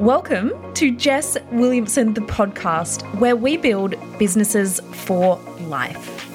Welcome to Jess Williamson, the podcast, where we build businesses for life.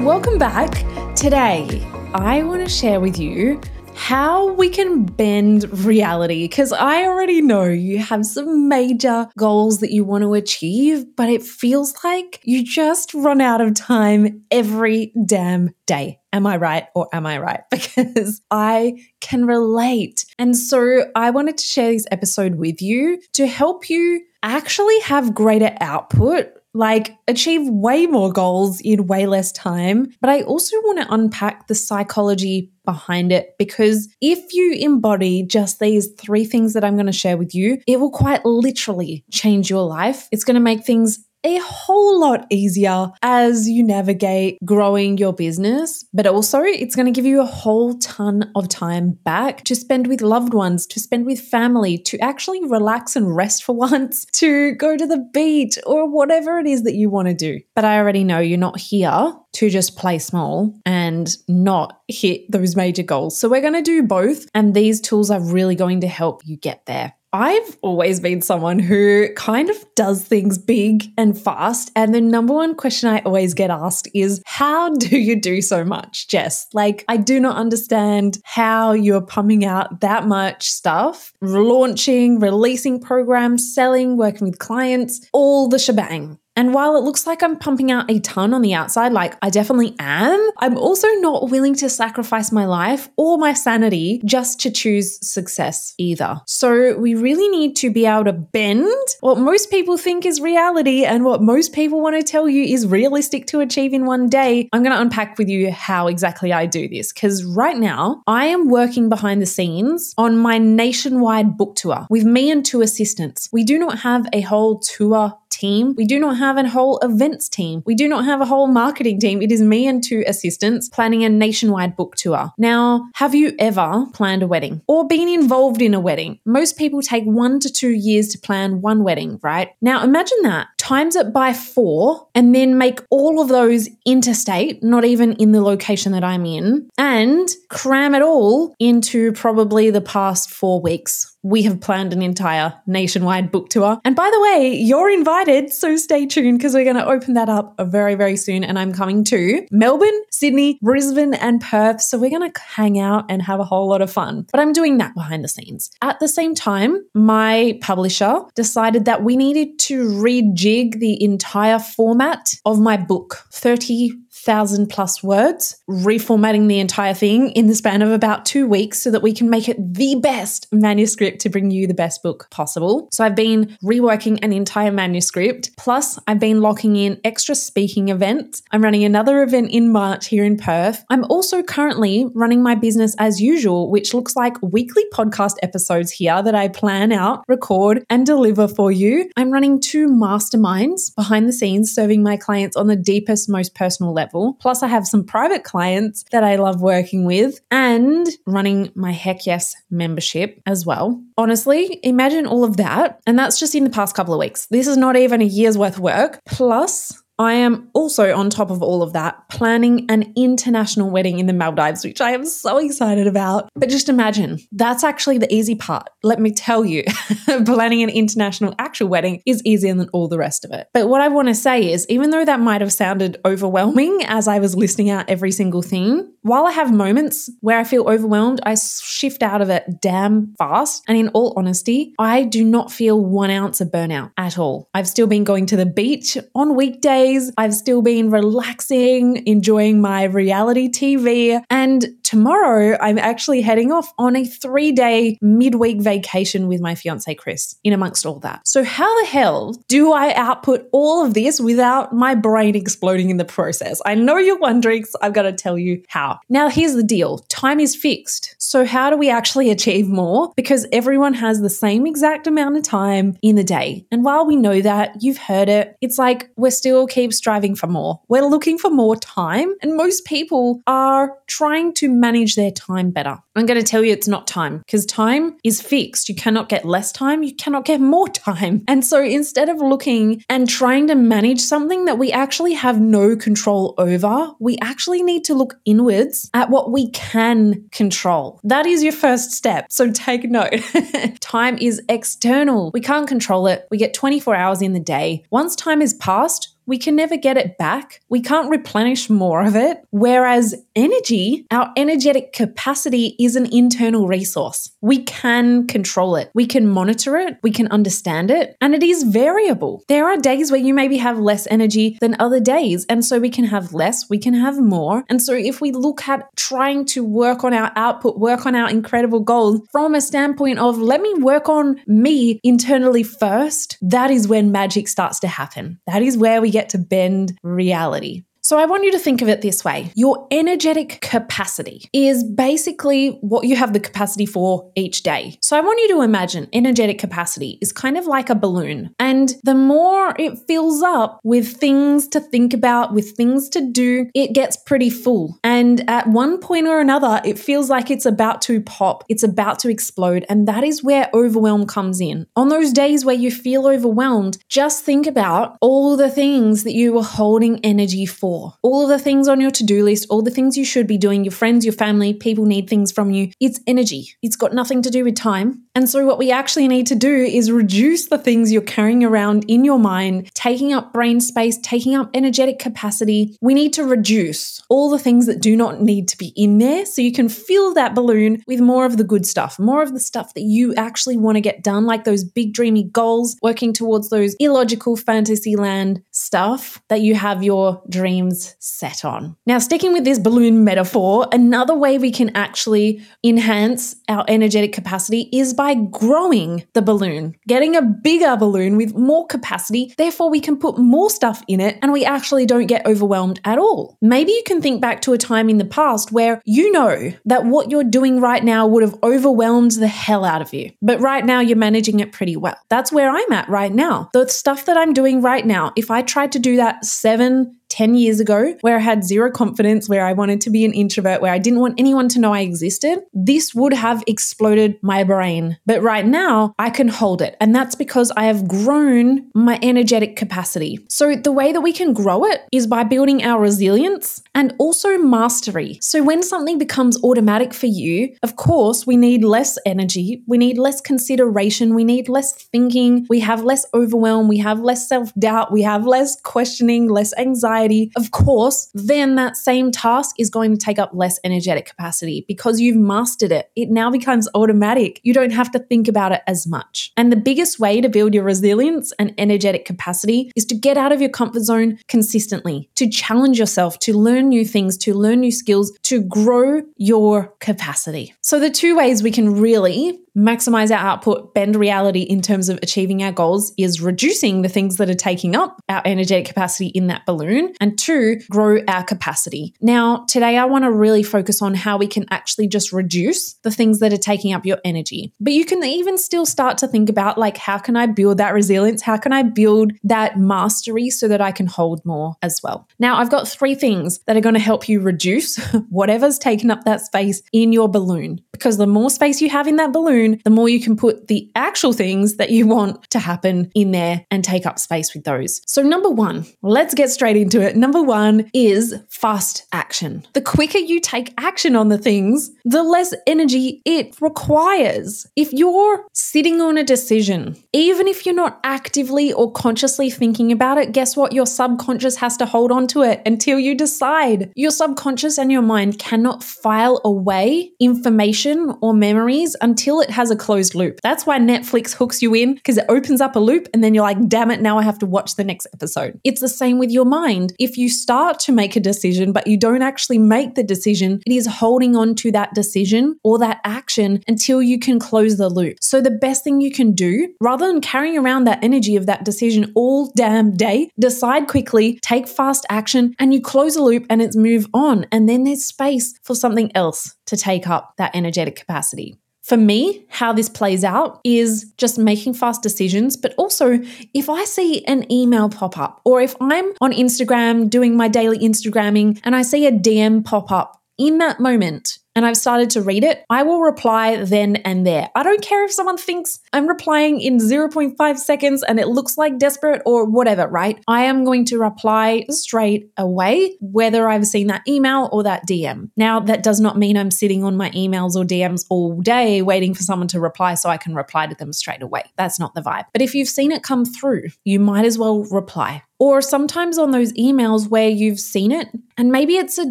Welcome back. Today, I want to share with you how we can bend reality. Because I already know you have some major goals that you want to achieve, but it feels like you just run out of time every damn day. Am I right or am I right? Because I can relate. And so I wanted to share this episode with you to help you actually have greater output like achieve way more goals in way less time. But I also want to unpack the psychology behind it because if you embody just these three things that I'm going to share with you, it will quite literally change your life. It's going to make things a whole lot easier as you navigate growing your business, but also it's going to give you a whole ton of time back to spend with loved ones, to spend with family, to actually relax and rest for once, to go to the beach or whatever it is that you want to do. But I already know you're not here to just play small and not hit those major goals. So we're going to do both, and these tools are really going to help you get there. I've always been someone who kind of does things big and fast. And the number one question I always get asked is, How do you do so much, Jess? Like, I do not understand how you're pumping out that much stuff, launching, releasing programs, selling, working with clients, all the shebang. And while it looks like I'm pumping out a ton on the outside, like I definitely am, I'm also not willing to sacrifice my life or my sanity just to choose success either. So we really need to be able to bend what most people think is reality and what most people want to tell you is realistic to achieve in one day. I'm going to unpack with you how exactly I do this because right now I am working behind the scenes on my nationwide book tour with me and two assistants. We do not have a whole tour team. We do not have a whole events team. We do not have a whole marketing team. It is me and two assistants planning a nationwide book tour. Now, have you ever planned a wedding or been involved in a wedding? Most people take one to two years to plan one wedding, right? Now, imagine that. Times it by four and then make all of those interstate, not even in the location that I'm in, and cram it all into probably the past four weeks we have planned an entire nationwide book tour. And by the way, you're invited, so stay tuned because we're going to open that up very, very soon. And I'm coming to Melbourne, Sydney, Brisbane, and Perth. So we're going to hang out and have a whole lot of fun. But I'm doing that behind the scenes. At the same time, my publisher decided that we needed to rejig the entire format of my book. 30 thousand plus words, reformatting the entire thing in the span of about two weeks so that we can make it the best manuscript to bring you the best book possible. So I've been reworking an entire manuscript, plus I've been locking in extra speaking events. I'm running another event in March here in Perth. I'm also currently running my business as usual, which looks like weekly podcast episodes here that I plan out, record, and deliver for you. I'm running two masterminds behind the scenes, serving my clients on the deepest, most personal level level. Plus, I have some private clients that I love working with and running my Heck Yes membership as well. Honestly, imagine all of that. And that's just in the past couple of weeks. This is not even a year's worth of work. Plus, I am also, on top of all of that, planning an international wedding in the Maldives, which I am so excited about. But just imagine, that's actually the easy part. Let me tell you, planning an international actual wedding is easier than all the rest of it. But what I want to say is, even though that might have sounded overwhelming as I was listing out every single thing, while I have moments where I feel overwhelmed, I shift out of it damn fast. And in all honesty, I do not feel one ounce of burnout at all. I've still been going to the beach on weekdays. I've still been relaxing, enjoying my reality TV. And tomorrow, I'm actually heading off on a three day midweek vacation with my fiance, Chris, in amongst all that. So, how the hell do I output all of this without my brain exploding in the process? I know you're wondering, so I've got to tell you how. Now, here's the deal time is fixed. So, how do we actually achieve more? Because everyone has the same exact amount of time in the day. And while we know that, you've heard it, it's like we're still keep striving for more. We're looking for more time, and most people are trying to manage their time better. I'm going to tell you it's not time because time is fixed. You cannot get less time, you cannot get more time. And so instead of looking and trying to manage something that we actually have no control over, we actually need to look inwards at what we can control. That is your first step. So take note. time is external. We can't control it. We get 24 hours in the day. Once time is passed, we can never get it back. We can't replenish more of it. Whereas energy, our energetic capacity is an internal resource. We can control it, we can monitor it, we can understand it, and it is variable. There are days where you maybe have less energy than other days. And so we can have less, we can have more. And so if we look at trying to work on our output, work on our incredible goals from a standpoint of let me work on me internally first, that is when magic starts to happen. That is where we get to bend reality. So I want you to think of it this way your energetic capacity is basically what you have the capacity for each day. So I want you to imagine energetic capacity is kind of like a balloon. And the more it fills up with things to think about, with things to do, it gets pretty full. And at one point or another, it feels like it's about to pop, it's about to explode. And that is where overwhelm comes in. On those days where you feel overwhelmed, just think about all the things that you were holding energy for all of the things on your to do list, all the things you should be doing, your friends, your family, people need things from you. It's energy. It's got nothing to do with time. And so, what we actually need to do is reduce the things you're carrying around in your mind, taking up brain space, taking up energetic capacity. We need to reduce all the things that do not need to be in there so you can fill that balloon with more of the good stuff, more of the stuff that you actually want to get done, like those big, dreamy goals, working towards those illogical fantasy land stuff that you have your dreams set on. Now, sticking with this balloon metaphor, another way we can actually enhance our energetic capacity is by growing the balloon, getting a bigger balloon with more capacity. Therefore, we can put more stuff in it and we actually don't get overwhelmed at all. Maybe you can think back to a time in the past where you know that what you're doing right now would have overwhelmed the hell out of you. But right now, you're managing it pretty well. That's where I'm at right now. The stuff that I'm doing right now, if I tried to do that seven, 10 years ago, where I had zero confidence, where I wanted to be an introvert, where I didn't want anyone to know I existed, this would have exploded my brain. But right now, I can hold it. And that's because I have grown my energetic capacity. So the way that we can grow it is by building our resilience and also mastery. So when something becomes automatic for you, of course, we need less energy, we need less consideration, we need less thinking, we have less overwhelm, we have less self doubt, we have less questioning, less anxiety anxiety, of course, then that same task is going to take up less energetic capacity because you've mastered it. It now becomes automatic. You don't have to think about it as much. And the biggest way to build your resilience and energetic capacity is to get out of your comfort zone consistently, to challenge yourself, to learn new things, to learn new skills, to grow your capacity. So, the two ways we can really maximize our output, bend reality in terms of achieving our goals is reducing the things that are taking up our energetic capacity in that balloon, and two, grow our capacity. Now, today I want to really focus on how we can actually just reduce the things that are taking up your energy. But you can even still start to think about like, how can I build that resilience? How can I build that mastery so that I can hold more as well? Now, I've got three things that are going to help you reduce whatever's taken up that space in your balloon because the more space you have in that balloon, the more you can put the actual things that you want to happen in there and take up space with those. So, number one, let's get straight into it. Number one is fast action. The quicker you take action on the things, the less energy it requires. If you're sitting on a decision, even if you're not actively or consciously thinking about it, guess what? Your subconscious has to hold on to it until you decide. Your subconscious and your mind cannot file away information or memories until it has a closed loop. That's why Netflix hooks you in because it opens up a loop and then you're like, damn it, now I have to watch the next episode. It's the same with your mind. If you start to make a decision, but you don't actually make the decision, it is holding on to that decision or that action until you can close the loop. So the best thing you can do, rather than carrying around that energy of that decision all damn day, decide quickly, take fast action, and you close the loop and it's move on. And then there's space for something else to take up that energetic capacity. For me, how this plays out is just making fast decisions, but also if I see an email pop up or if I'm on Instagram doing my daily Instagramming and I see a DM pop up in that moment, and I've started to read it, I will reply then and there. I don't care if someone thinks I'm replying in 0.5 seconds and it looks like desperate or whatever, right? I am going to reply straight away, whether I've seen that email or that DM. Now, that does not mean I'm sitting on my emails or DMs all day waiting for someone to reply so I can reply to them straight away. That's not the vibe. But if you've seen it come through, you might as well reply. Or sometimes on those emails where you've seen it, and maybe it's a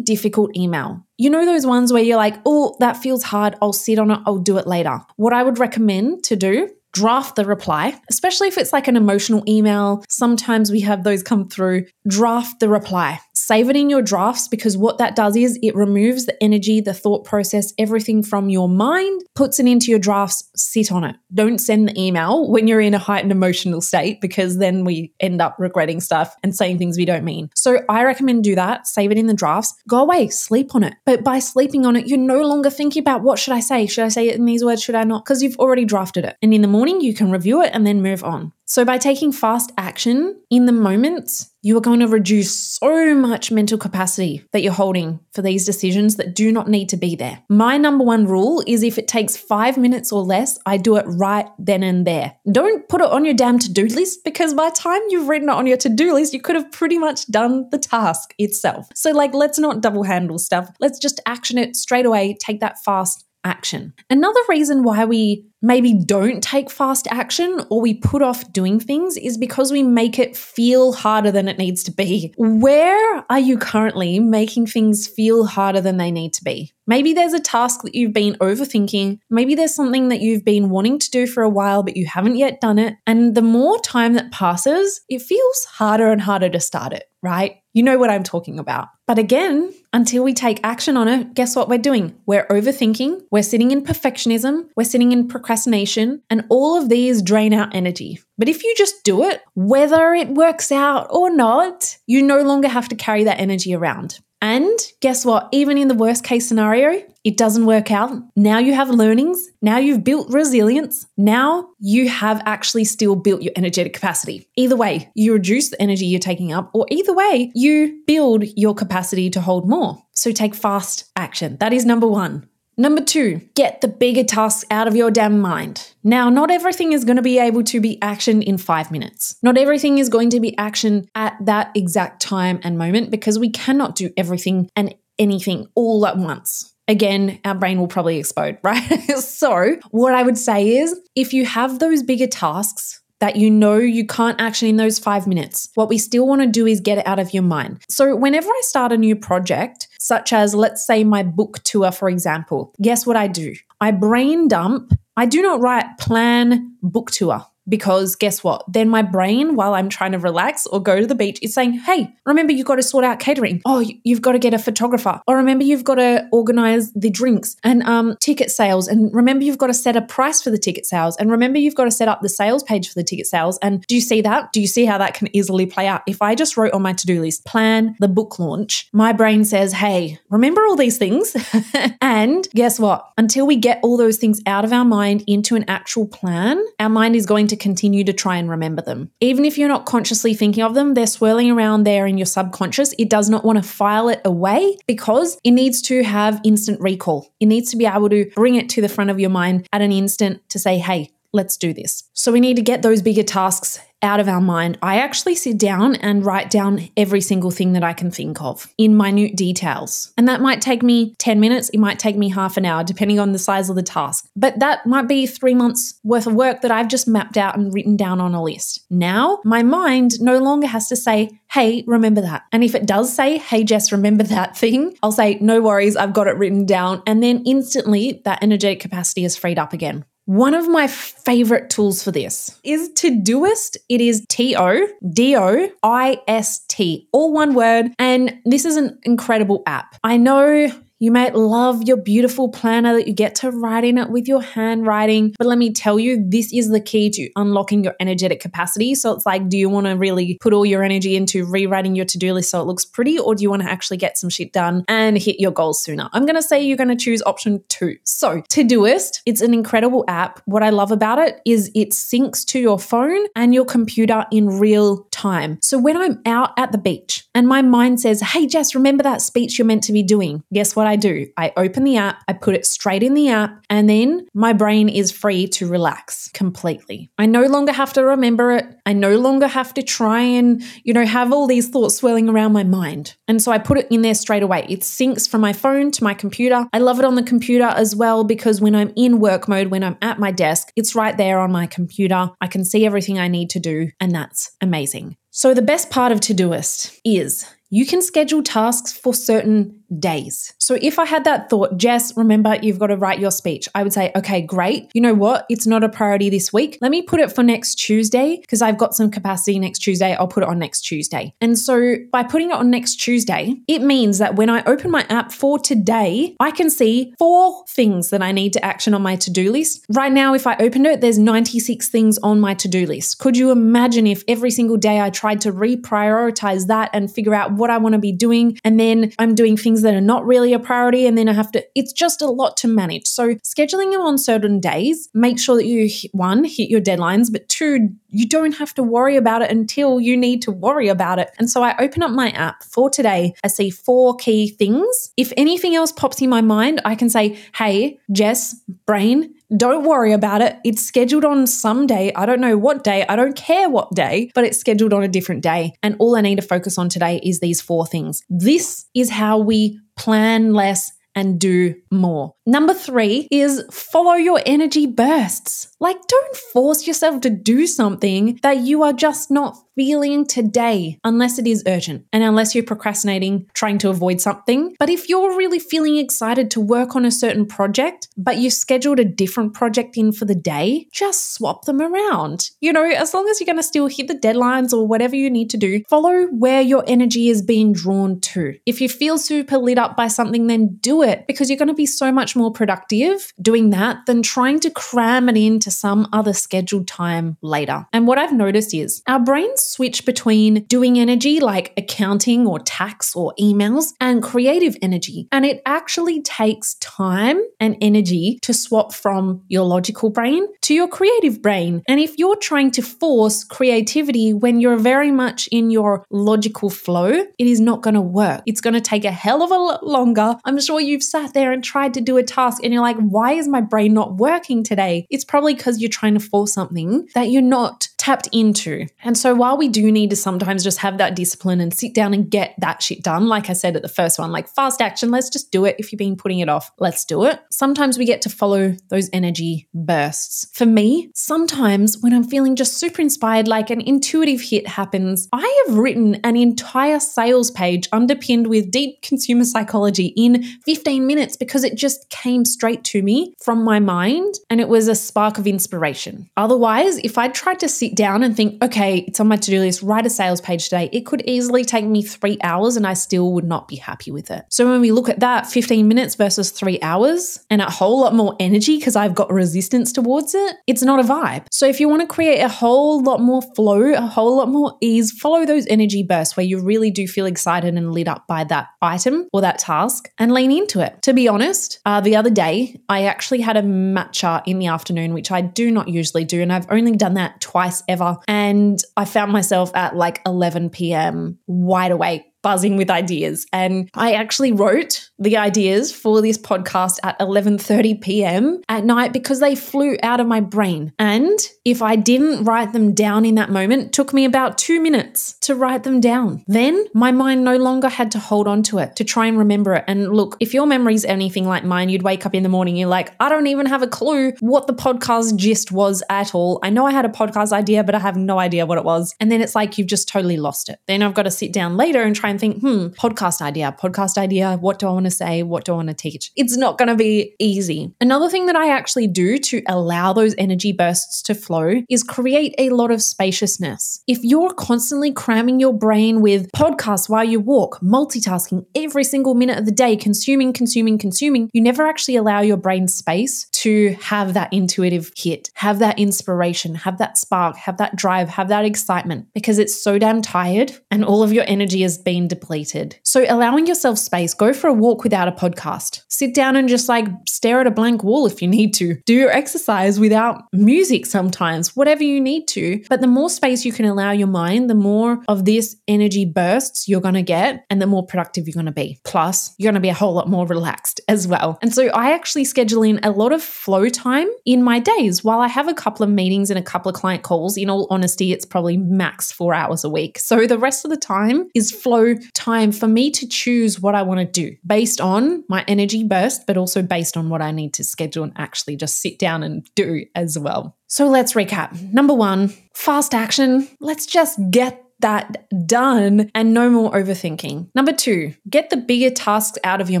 difficult email. You know, those ones where you're like, oh, that feels hard. I'll sit on it. I'll do it later. What I would recommend to do draft the reply, especially if it's like an emotional email. Sometimes we have those come through. Draft the reply. Save it in your drafts because what that does is it removes the energy, the thought process, everything from your mind, puts it into your drafts, sit on it. Don't send the email when you're in a heightened emotional state because then we end up regretting stuff and saying things we don't mean. So I recommend do that, save it in the drafts, go away, sleep on it. But by sleeping on it, you're no longer thinking about what should I say? Should I say it in these words? Should I not? Because you've already drafted it. And in the morning, you can review it and then move on. So, by taking fast action in the moment, you are going to reduce so much mental capacity that you're holding for these decisions that do not need to be there. My number one rule is if it takes five minutes or less, I do it right then and there. Don't put it on your damn to do list because by the time you've written it on your to do list, you could have pretty much done the task itself. So, like, let's not double handle stuff. Let's just action it straight away, take that fast action. Another reason why we maybe don't take fast action or we put off doing things is because we make it feel harder than it needs to be. Where are you currently making things feel harder than they need to be? Maybe there's a task that you've been overthinking. Maybe there's something that you've been wanting to do for a while, but you haven't yet done it. And the more time that passes, it feels harder and harder to start it, right? You know what I'm talking about. But again, until we take action on it, guess what we're doing? We're overthinking, we're sitting in perfectionism, we're sitting in procrastination, and all of these drain our energy. But if you just do it, whether it works out or not, you no longer have to carry that energy around. And guess what? Even in the worst case scenario, it doesn't work out. Now you have learnings. Now you've built resilience. Now you have actually still built your energetic capacity. Either way, you reduce the energy you're taking up, or either way, you build your capacity to hold more. So take fast action. That is number one. Number two, get the bigger tasks out of your damn mind. Now, not everything is going to be able to be actioned in five minutes. Not everything is going to be actioned at that exact time and moment because we cannot do everything and anything all at once. Again, our brain will probably explode, right? so, what I would say is if you have those bigger tasks, that you know you can't action in those five minutes. What we still want to do is get it out of your mind. So, whenever I start a new project, such as let's say my book tour, for example, guess what I do? I brain dump. I do not write plan book tour because guess what? Then my brain, while I'm trying to relax or go to the beach, is saying, hey, remember you've got to sort out catering. Oh, you've got to get a photographer. Or remember you've got to organize the drinks and um, ticket sales. And remember you've got to set a price for the ticket sales. And remember you've got to set up the sales page for the ticket sales. And do you see that? Do you see how that can easily play out? If I just wrote on my to do list, plan the book launch, my brain says, hey, remember all these things? and guess what? Until we get all those things out of our mind into an actual plan, our mind is going to continue to try and remember them. Even if you're not consciously thinking of them, they're swirling around there in your subconscious. It does not want to file it away because it needs to have instant recall. It needs to be able to bring it to the front of your mind at an instant to say, hey, let's do this. So we need to get those bigger tasks out of our mind, I actually sit down and write down every single thing that I can think of in minute details. And that might take me 10 minutes, it might take me half an hour, depending on the size of the task. But that might be three months worth of work that I've just mapped out and written down on a list. Now, my mind no longer has to say, hey, remember that. And if it does say, hey, Jess, remember that thing, I'll say, no worries, I've got it written down. And then instantly that energetic capacity is freed up again. One of my favorite tools for this is Todoist. It is T O D O I S T, all one word. And this is an incredible app. I know you might love your beautiful planner that you get to write in it with your handwriting. But let me tell you, this is the key to unlocking your energetic capacity. So it's like, do you want to really put all your energy into rewriting your to do list so it looks pretty, or do you want to actually get some shit done and hit your goals sooner? I'm going to say you're going to choose option two. So, Todoist, it's an incredible app. What I love about it is it syncs to your phone and your computer in real time. So when I'm out at the beach and my mind says, hey, Jess, remember that speech you're meant to be doing? Guess what? What I do. I open the app, I put it straight in the app, and then my brain is free to relax completely. I no longer have to remember it. I no longer have to try and, you know, have all these thoughts swirling around my mind. And so I put it in there straight away. It syncs from my phone to my computer. I love it on the computer as well because when I'm in work mode, when I'm at my desk, it's right there on my computer. I can see everything I need to do, and that's amazing. So, the best part of Todoist is you can schedule tasks for certain days. So if I had that thought, Jess, remember you've got to write your speech, I would say, okay, great. You know what? It's not a priority this week. Let me put it for next Tuesday because I've got some capacity next Tuesday. I'll put it on next Tuesday. And so by putting it on next Tuesday, it means that when I open my app for today, I can see four things that I need to action on my to do list. Right now, if I opened it, there's 96 things on my to do list. Could you imagine if every single day I tried to reprioritize that and figure out what I want to be doing? And then I'm doing things things that are not really a priority. And then I have to, it's just a lot to manage. So scheduling them on certain days, make sure that you, one, hit your deadlines, but two, you don't have to worry about it until you need to worry about it. And so I open up my app for today. I see four key things. If anything else pops in my mind, I can say, hey, Jess, brain, don't worry about it. It's scheduled on some day. I don't know what day. I don't care what day, but it's scheduled on a different day. And all I need to focus on today is these four things. This is how we plan less and do more. Number three is follow your energy bursts. Like, don't force yourself to do something that you are just not feeling today, unless it is urgent and unless you're procrastinating, trying to avoid something. But if you're really feeling excited to work on a certain project, but you scheduled a different project in for the day, just swap them around. You know, as long as you're going to still hit the deadlines or whatever you need to do, follow where your energy is being drawn to. If you feel super lit up by something, then do it because you're going to be so much more productive doing that than trying to cram it into some other scheduled time later. And what I've noticed is our brains switch between doing energy like accounting or tax or emails and creative energy. And it actually takes time and energy to swap from your logical brain to your creative brain. And if you're trying to force creativity when you're very much in your logical flow, it is not going to work. It's going to take a hell of a lot longer. I'm sure you've sat there and tried to do a task and you're like, why is my brain not working today? It's probably because you're trying to force something that you're not tapped into. And so while we do need to sometimes just have that discipline and sit down and get that shit done, like I said at the first one, like fast action, let's just do it. If you've been putting it off, let's do it. Sometimes we get to follow those energy bursts. For me, sometimes when I'm feeling just super inspired, like an intuitive hit happens, I have written an entire sales page underpinned with deep consumer psychology in 15 minutes because it just came straight to me from my mind and it was a spark of inspiration. Otherwise, if I tried to sit down and think, okay, it's on my to do list, write a sales page today, it could easily take me three hours and I still would not be happy with it. So when we look at that 15 minutes versus three hours and a whole lot more energy because I've got resistance towards it, it's not a vibe. So if you want to create a whole lot more flow, a whole lot more ease, follow those energy bursts where you really do feel excited and lit up by that item or that task and lean into it. To be honest, uh, the other day, I actually had a matcha in the afternoon, which I do not usually do. And I've only done that twice ever. And I found myself at like 11 p.m. wide awake buzzing with ideas. And I actually wrote the ideas for this podcast at 11:30 p.m. at night because they flew out of my brain. And if I didn't write them down in that moment, took me about 2 minutes to write them down. Then my mind no longer had to hold on to it to try and remember it. And look, if your memory's anything like mine, you'd wake up in the morning you're like, I don't even have a clue what the podcast gist was at all. I know I had a podcast idea, but I have no idea what it was. And then it's like you've just totally lost it. Then I've got to sit down later and try and think, hmm, podcast idea, podcast idea. What do I want to say? What do I want to teach? It's not going to be easy. Another thing that I actually do to allow those energy bursts to flow is create a lot of spaciousness. If you're constantly cramming your brain with podcasts while you walk, multitasking every single minute of the day, consuming, consuming, consuming, you never actually allow your brain space to have that intuitive hit, have that inspiration, have that spark, have that drive, have that excitement because it's so damn tired and all of your energy has been depleted. So, allowing yourself space, go for a walk talk without a podcast. Sit down and just like stare at a blank wall if you need to. Do your exercise without music sometimes, whatever you need to. But the more space you can allow your mind, the more of this energy bursts you're going to get and the more productive you're going to be. Plus, you're going to be a whole lot more relaxed as well. And so I actually schedule in a lot of flow time in my days while I have a couple of meetings and a couple of client calls. In all honesty, it's probably max four hours a week. So the rest of the time is flow time for me to choose what I want to do based on my energy burst, but also based on what I need to schedule and actually just sit down and do as well. So let's recap. Number one, fast action. Let's just get that done and no more overthinking. Number two, get the bigger tasks out of your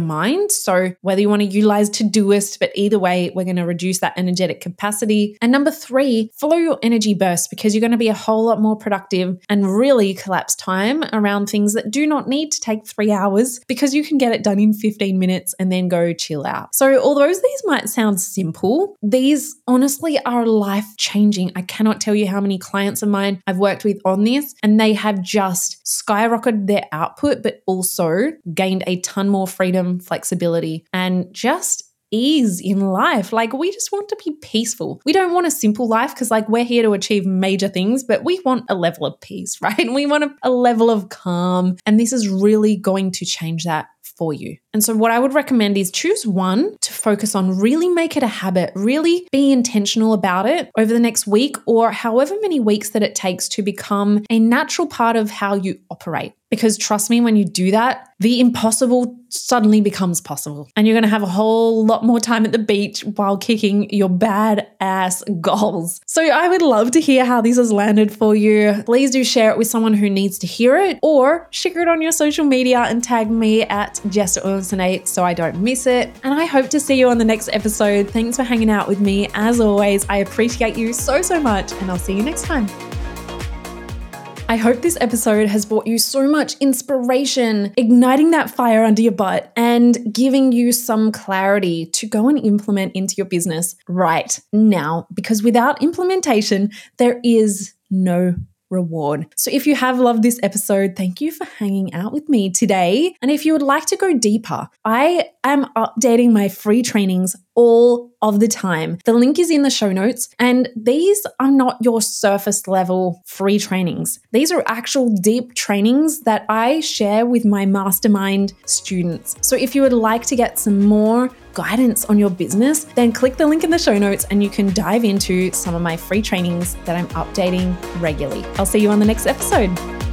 mind. So, whether you want to utilize Todoist, but either way, we're going to reduce that energetic capacity. And number three, follow your energy burst because you're going to be a whole lot more productive and really collapse time around things that do not need to take three hours because you can get it done in 15 minutes and then go chill out. So, although these might sound simple, these honestly are life changing. I cannot tell you how many clients of mine I've worked with on this, and they they have just skyrocketed their output, but also gained a ton more freedom, flexibility, and just ease in life. Like, we just want to be peaceful. We don't want a simple life because, like, we're here to achieve major things, but we want a level of peace, right? We want a, a level of calm. And this is really going to change that for you. And so, what I would recommend is choose one to focus on, really make it a habit, really be intentional about it over the next week or however many weeks that it takes to become a natural part of how you operate. Because trust me, when you do that, the impossible suddenly becomes possible. And you're going to have a whole lot more time at the beach while kicking your bad ass goals. So I would love to hear how this has landed for you. Please do share it with someone who needs to hear it or share it on your social media and tag me at Jess Ulcinate so I don't miss it. And I hope to see you on the next episode. Thanks for hanging out with me. As always, I appreciate you so, so much, and I'll see you next time. I hope this episode has brought you so much inspiration, igniting that fire under your butt, and giving you some clarity to go and implement into your business right now. Because without implementation, there is no reward. So if you have loved this episode, thank you for hanging out with me today. And if you would like to go deeper, I am updating my free trainings all of the time. The link is in the show notes, and these are not your surface level free trainings. These are actual deep trainings that I share with my mastermind students. So if you would like to get some more guidance on your business, then click the link in the show notes and you can dive into some of my free trainings that I'm updating regularly. I'll see you on the next episode.